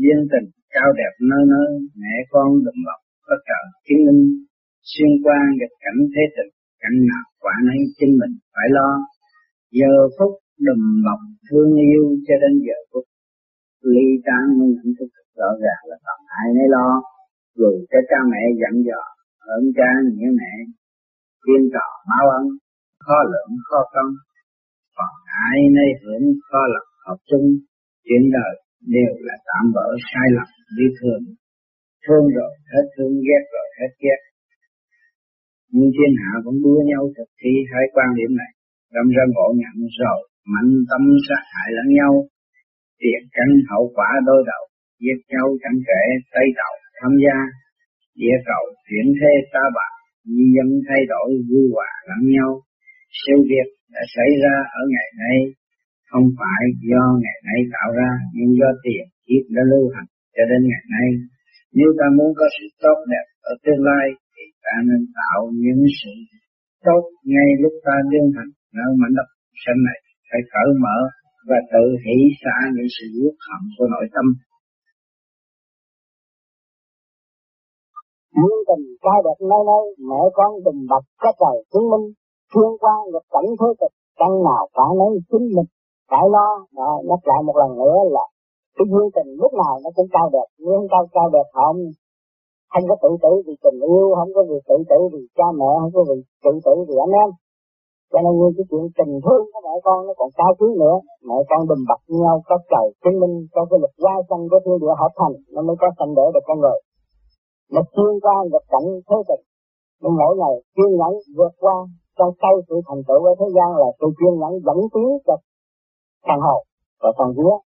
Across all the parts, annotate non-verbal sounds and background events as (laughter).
duyên tình, cao đẹp nơi nơi mẹ con đồng lòng, có trợ chứng minh xuyên qua nghịch cảnh thế tình, cảnh nào quả nấy chính mình phải lo. Giờ phút đùm lòng thương yêu cho đến giờ phút, ly tán mới nhận thức rõ ràng là còn ai nấy lo. Dù cho cha mẹ dặn dò, ơn cha, nghĩa mẹ kiên trò, báo ân, khó lượng khó công, còn ai nấy hưởng khó lập hợp chung, chuyện đời đều là tạm bỡ, sai lầm đi thương. Thương rồi, hết thương ghét rồi, hết ghét. Nhưng thiên hạ vẫn đua nhau thực thi hai quan điểm này. Đâm ra ngộ nhận rồi, mạnh tâm sát hại lẫn nhau. Tiền căn hậu quả đối đầu, giết nhau chẳng kể tây đầu, tham gia. Địa cầu chuyển thế ta bạc di dân thay đổi, vui hòa lẫn nhau. Sự việc đã xảy ra ở ngày nay không phải do ngày nay tạo ra nhưng do tiền kiếp đã lưu hành cho đến ngày nay. Nếu ta muốn có sự tốt đẹp ở tương lai thì ta nên tạo những sự tốt ngay lúc ta đương hành. Nơi mảnh đất sanh này phải cởi mở và tự hỷ xả những sự uất hận của nội tâm. Nguyên tình trai đẹp nơi nơi, mẹ con tình bậc có trời chứng minh, thiên qua nghịch cảnh thế kịch, căn nào phải nấy chính mình, phải lo, đó, nhắc lại một lần nữa là cái duyên tình lúc nào nó cũng cao đẹp, nhưng cao cao đẹp không, không có tự tử vì tình yêu, không có vì tự tử vì cha mẹ, không có vì tự tử vì anh em. Cho nên như cái chuyện tình thương của mẹ con nó còn cao quý nữa, mẹ con đùm bọc nhau có trời chứng minh cho cái lực gia sanh của thiên địa hợp thành, nó mới có sanh đỡ được con người. Mà xuyên qua nghịch cảnh thế tình nhưng mỗi ngày chuyên nhẫn vượt qua trong sâu sự thành tựu ở thế gian là sự chuyên nhẫn dẫn tiến cho phần hồn và phần vía.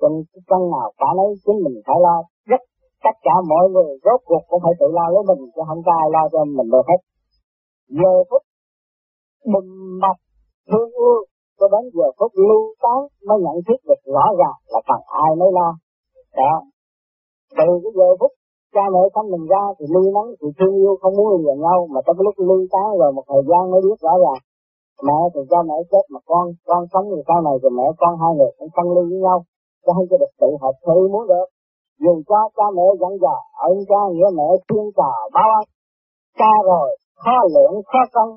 Trên căn nào cả lấy chính mình phải lo rất tất cả mọi người, rốt cuộc cũng phải tự lo lấy mình, chứ không có ai lo cho mình được hết. Giờ phút bình bọc thương yêu, cho đến giờ phút lưu tán mới nhận thức được rõ ràng là phần ai mới lo. Đó. Từ cái giờ phút cha mẹ sanh mình ra thì lưu nắng thì thương yêu không muốn liền nhau, mà trong lúc ly tán rồi một thời gian mới biết rõ ràng mẹ thì cha mẹ chết mà con con sống thì sau này thì mẹ, con hai người cũng phân ly với nhau cho không cho được tự hợp thì muốn được. Dù cho cha mẹ dặn dò ơn cha nghĩa mẹ thiên trò báo ân, cha rồi khó lượng khó cân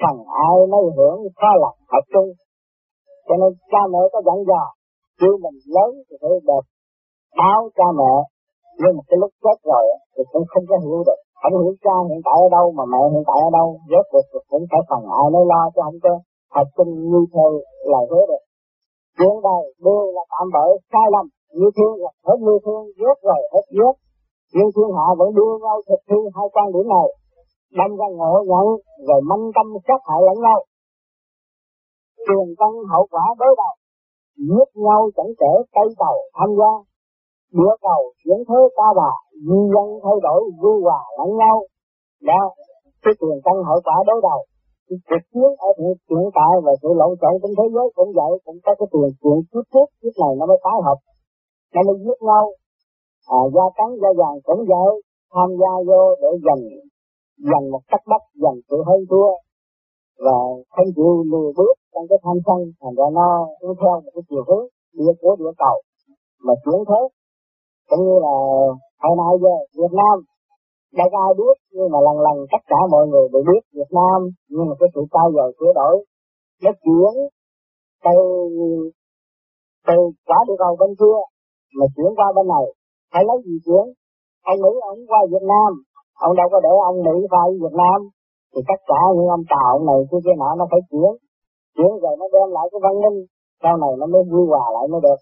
phần ai mới hưởng khó lòng hợp chung. Cho nên cha mẹ có dặn dò khi mình lớn thì phải đẹp báo cha mẹ. Nhưng mà cái lúc chết rồi thì cũng không có hiểu được ảnh hiểu cha hiện tại ở đâu, mà mẹ hiện tại ở đâu rốt cuộc cũng phải phần ai mới lo chứ không có thật sinh như theo lời hứa được. Chuyện đời đều là tạm bỡ sai lầm, như thương là hết như thương rốt rồi hết rốt nhưng thiên hạ vẫn đưa nhau thực thi hai quan điểm này, đâm ra ngộ nhận rồi manh tâm sát hại lẫn nhau. Tiền căn hậu quả đối đầu giết nhau chẳng kể cây đầu tham gia địa cầu chuyển thế ta bà di dân thay đổi vui hòa lẫn nhau. Đó cái tiền căn hậu quả đối đầu. Cái cuộc chiến ở hiện, hiện tại và sự lộn xộn trong thế giới cũng vậy cũng có cái tiền chuyện kiếp trước kiếp này nó mới tái hợp. Nó mới giết nhau. À, gia trắng gia vàng cũng vậy. Tham gia vô để giành giành một cách đất giành sự hơn thua. Và không chịu lùi bước trong cái tham sân thành ra nó cũng theo một cái chiều hướng địa của địa cầu. Mà chuyển thế cũng như là hồi nay về Việt Nam đâu ai biết, nhưng mà lần lần tất cả mọi người đều biết Việt Nam nhưng mà cái sự trao dồi, sửa đổi nó chuyển, từ từ quả địa cầu bên kia mà chuyển qua bên này. Phải lấy gì chuyển? Ông Mỹ ông qua Việt Nam, ông đâu có để ông Mỹ qua Việt Nam. Thì tất cả những ông tàu ông này kia kia nọ nó phải chuyển. Chuyển rồi nó đem lại cái văn minh, sau này nó mới vui hòa lại mới được.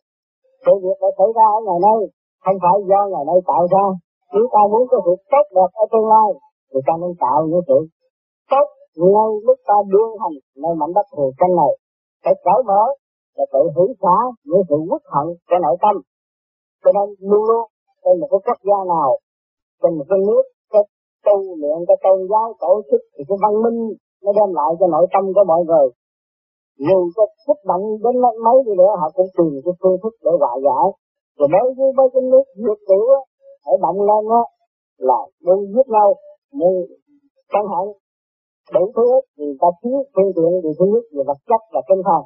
Sự việc đã xảy ra ở ngày nay không phải do ngày nay tạo ra nếu ta muốn có sự tốt đẹp ở tương lai, thì ta nên tạo những sự tốt ngay lúc ta đương hành nơi mảnh đất hồ chân này. Phải cởi mở và tự hủy xả những sự quốc hận của nội tâm. Cho nên luôn luôn trên một cái quốc gia nào, trên một cái nước, cái tu luyện cái tôn giáo, tổ chức thì cái văn minh nó đem lại cho nội tâm của mọi người. Dù có kích động đến mấy đi nữa, họ cũng tìm cái phương thức để hòa giải rồi đối với mấy cái nước Việt tiểu á, phải động lên á, là đi giết nhau, như chẳng hạn đủ thứ hết, thì ta thiếu phương tiện thì thứ nhất về vật chất và tinh thần.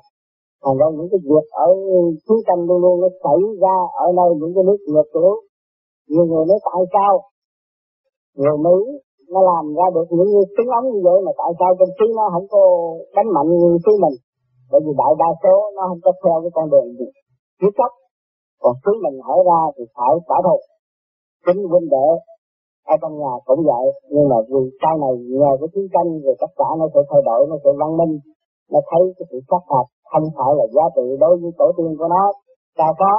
thành ra những cái việc ở chiến tâm luôn luôn nó xảy ra ở nơi những cái nước ngược tử nhiều người nói tại sao? Người Mỹ nó làm ra được những cái tiếng ống như vậy mà tại sao trong trí nó không có đánh mạnh như xứ mình? Bởi vì đại đa số nó không có theo cái con đường giết chất còn xứ mình hỏi ra thì phải trả thù. Chính huynh đệ ở trong nhà cũng vậy, nhưng mà vì sau này nhờ cái chiến tranh rồi tất cả nó sẽ thay đổi, nó sẽ văn minh, nó thấy cái sự sát hạt không phải là giá trị đối với tổ tiên của nó. Cao có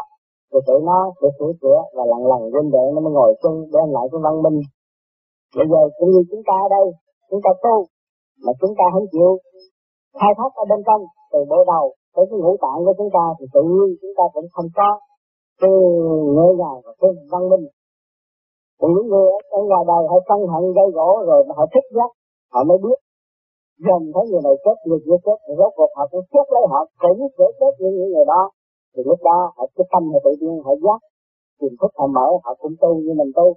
thì tụi nó sẽ sửa chữa và lần lần huynh đệ nó mới ngồi chung đem lại cái văn minh. Bây giờ cũng như chúng ta ở đây, chúng ta tu, mà chúng ta không chịu. Khai thác ở bên trong, từ bộ đầu tới cái ngũ tạng của chúng ta thì tự nhiên chúng ta cũng không có cái ngỡ ngàng và cái văn minh. Còn những người ở ngoài đời, họ sân hận gây gỗ, rồi họ thích giác họ mới biết. Dần thấy người này chết, người kia chết thì rốt cuộc họ cũng chết lấy họ cũng sẽ chết như những người đó. Thì lúc đó, họ cái tâm, họ tự nhiên họ giác. Tìm thức, họ mở, họ cũng tu như mình tu.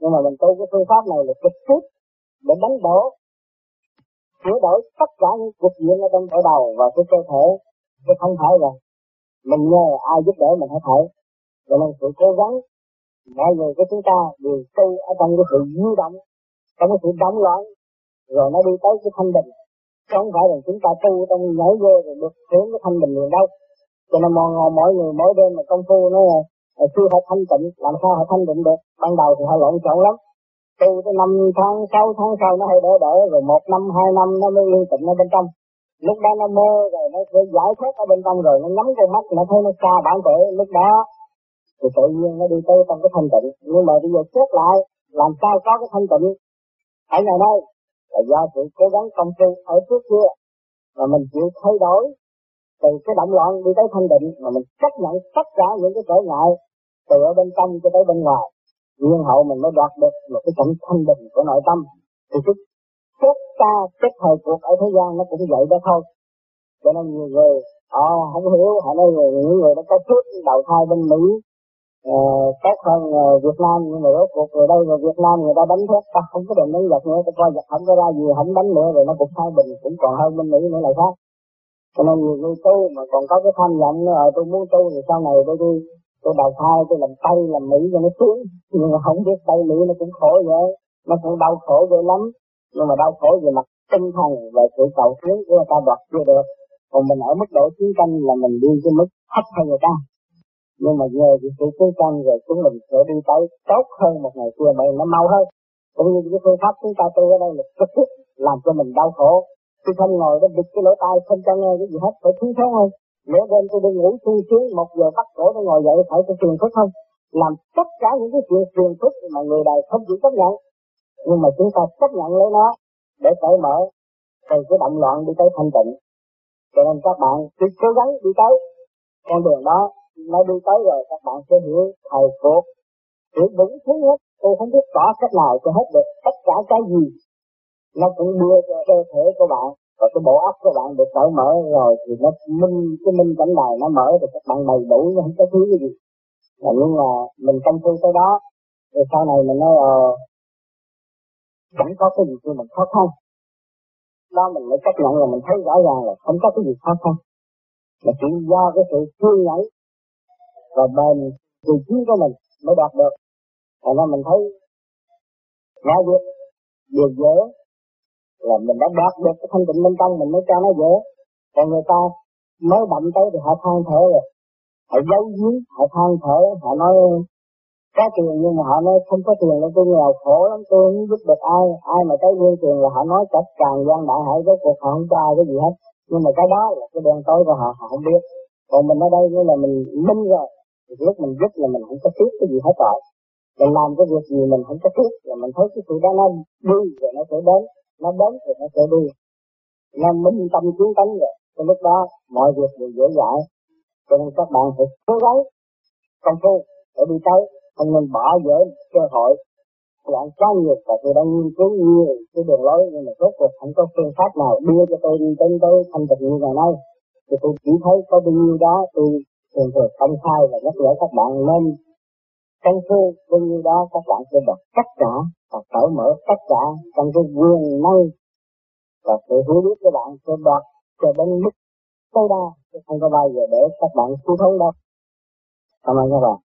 Nhưng mà mình tu cái phương pháp này là trực tiếp để đánh đổ, sửa đổi tất cả những cục diện ở trong tổ đầu và cái cơ thể chứ không phải là mình nhờ ai giúp đỡ mình phải thể cho nên sự cố gắng mọi người của chúng ta đều tu ở trong cái sự di động trong cái sự động loạn. Rồi nó đi tới cái thanh bình. Chứ không phải là chúng ta tu trong nhảy vô rồi được hướng cái thanh bình liền đâu. Cho nên mọi, mọi người mỗi đêm mà công phu nó là chưa phải thanh tịnh làm sao họ thanh tịnh được? Ban đầu thì họ lộn xộn lắm. Tu tới năm tháng sáu tháng sau nó hay đỡ đỡ rồi một năm hai năm nó mới yên tịnh ở bên trong. Lúc đó nó mơ rồi nó sẽ giải thoát ở bên trong rồi nó nhắm con mắt nó thấy nó xa bản thể. Lúc đó thì tự nhiên nó đi tới trong cái thanh tịnh. Nhưng mà bây giờ xét lại, làm sao có cái thanh tịnh? Ở ngày nay là do sự cố gắng công phu ở trước kia mà mình chịu thay đổi từ cái động loạn đi tới thanh định mà mình chấp nhận tất cả những cái trở ngại từ ở bên trong cho tới bên ngoài. Nhiên hậu mình mới đạt được một cái cảnh thanh định của nội tâm. Thì cái xét ta xét thời cuộc ở thế gian nó cũng vậy đó thôi. Cho nên nhiều người họ không hiểu. Họ nói người những người đã có trước đầu thai bên mỹ uh, tốt hơn uh, Việt Nam nhưng mà rốt cuộc rồi đây người Việt Nam người ta đánh thép ta không có định đánh giặc nữa ta coi giặc không có ra gì không đánh nữa rồi nó cũng thay bình cũng còn hơn bên Mỹ nữa là khác. Cho nên người tôi tu mà còn có cái tham vọng nữa ờ, tôi muốn tu thì sau này tôi đi tôi đầu thai tôi làm tây làm mỹ cho nó xuống (laughs) nhưng mà không biết tây mỹ nó cũng khổ vậy nó cũng đau khổ vậy lắm. Nhưng mà đau khổ về mặt tinh thần và sự cầu tiến của người ta đoạt chưa được. Còn mình ở mức độ chiến tranh là mình đi cái mức thấp hơn người ta nhưng mà nhờ vị sự chiến tranh rồi chúng mình sẽ đi tới tốt hơn một ngày kia mà nó mau hơn. Cũng như cái phương pháp chúng ta tu ở đây là trực tiếp làm cho mình đau khổ. Tôi không ngồi đó, bịt cái lỗ tai, không cho nghe cái gì hết, phải thiếu thốn hơn. Nửa đêm tôi đi ngủ suy xuống một giờ bắt cổ tôi ngồi dậy, phải có truyền thức không? Làm tất cả những cái chuyện truyền thức mà người đời không chịu chấp nhận. Nhưng mà chúng ta chấp nhận lấy nó để cởi mở từ cái động loạn đi tới thanh tịnh. Cho nên các bạn cứ cố gắng đi tới con đường đó nó đi tới rồi, các bạn sẽ hiểu thầy cô hiểu đúng thứ hết. Tôi không biết rõ cách nào cho hết được tất cả cái gì. Nó cũng đưa cho cơ thể của bạn và cái bộ óc của bạn được cởi mở rồi thì nó minh, cái minh cảnh này nó mở rồi các bạn đầy đủ, nó không có thiếu cái gì. Là nhưng mà mình công phu tới đó, rồi sau này mình nói ờ chẳng có cái gì cho mình khó khăn. Đó, mình mới chấp nhận là mình thấy rõ ràng là không có cái gì khó khăn. Mà chỉ do cái sự kiên nhẫn và bền từ trí của mình mới đạt được. Thành ra mình thấy mọi việc được dễ, là mình đã đạt được cái thanh tịnh bên trong mình mới cho nó dễ. Còn người ta mới đậm tới thì họ than thở rồi. Họ giấu giếm, họ than thở, họ nói có tiền nhưng mà họ nói không có tiền nên tôi nghèo khổ lắm, tôi không giúp được ai. Ai mà tới nguyên tiền là họ nói tất càng gian đại hải với cuộc họ không cho ai cái gì hết. Nhưng mà cái đó là cái đen tối của họ họ không biết. Còn mình ở đây như là mình minh rồi lúc mình giúp là mình không có tiếc cái gì hết rồi. Mình làm cái việc gì mình không có tiếc là mình thấy cái sự đó nó đi rồi nó sẽ đến. Nó đến rồi nó sẽ đi. Nó minh tâm kiến tánh rồi cái lúc đó mọi việc đều dễ dãi. Cho nên các bạn phải cố gắng công phu để đi tới. Không nên bỏ dở cơ hội. Bạn quá nhiều và tôi đang nghiên cứu nhiều cái đường lối nhưng mà rốt cuộc không có phương pháp nào đưa cho tôi đi đến tới thanh tịnh như ngày nay. Thì tôi chỉ thấy có bao nhiêu đó tôi thường thường công khai và nhắc nhở các bạn nên công phu bao nhiêu đó các bạn sẽ được tất cả và cởi mở tất cả trong cái quyền năng và sự hiểu biết của bạn sẽ đạt cho đến mức tối đa. Chứ không có bao giờ để các bạn thiếu thốn đâu. Cảm ơn các bạn.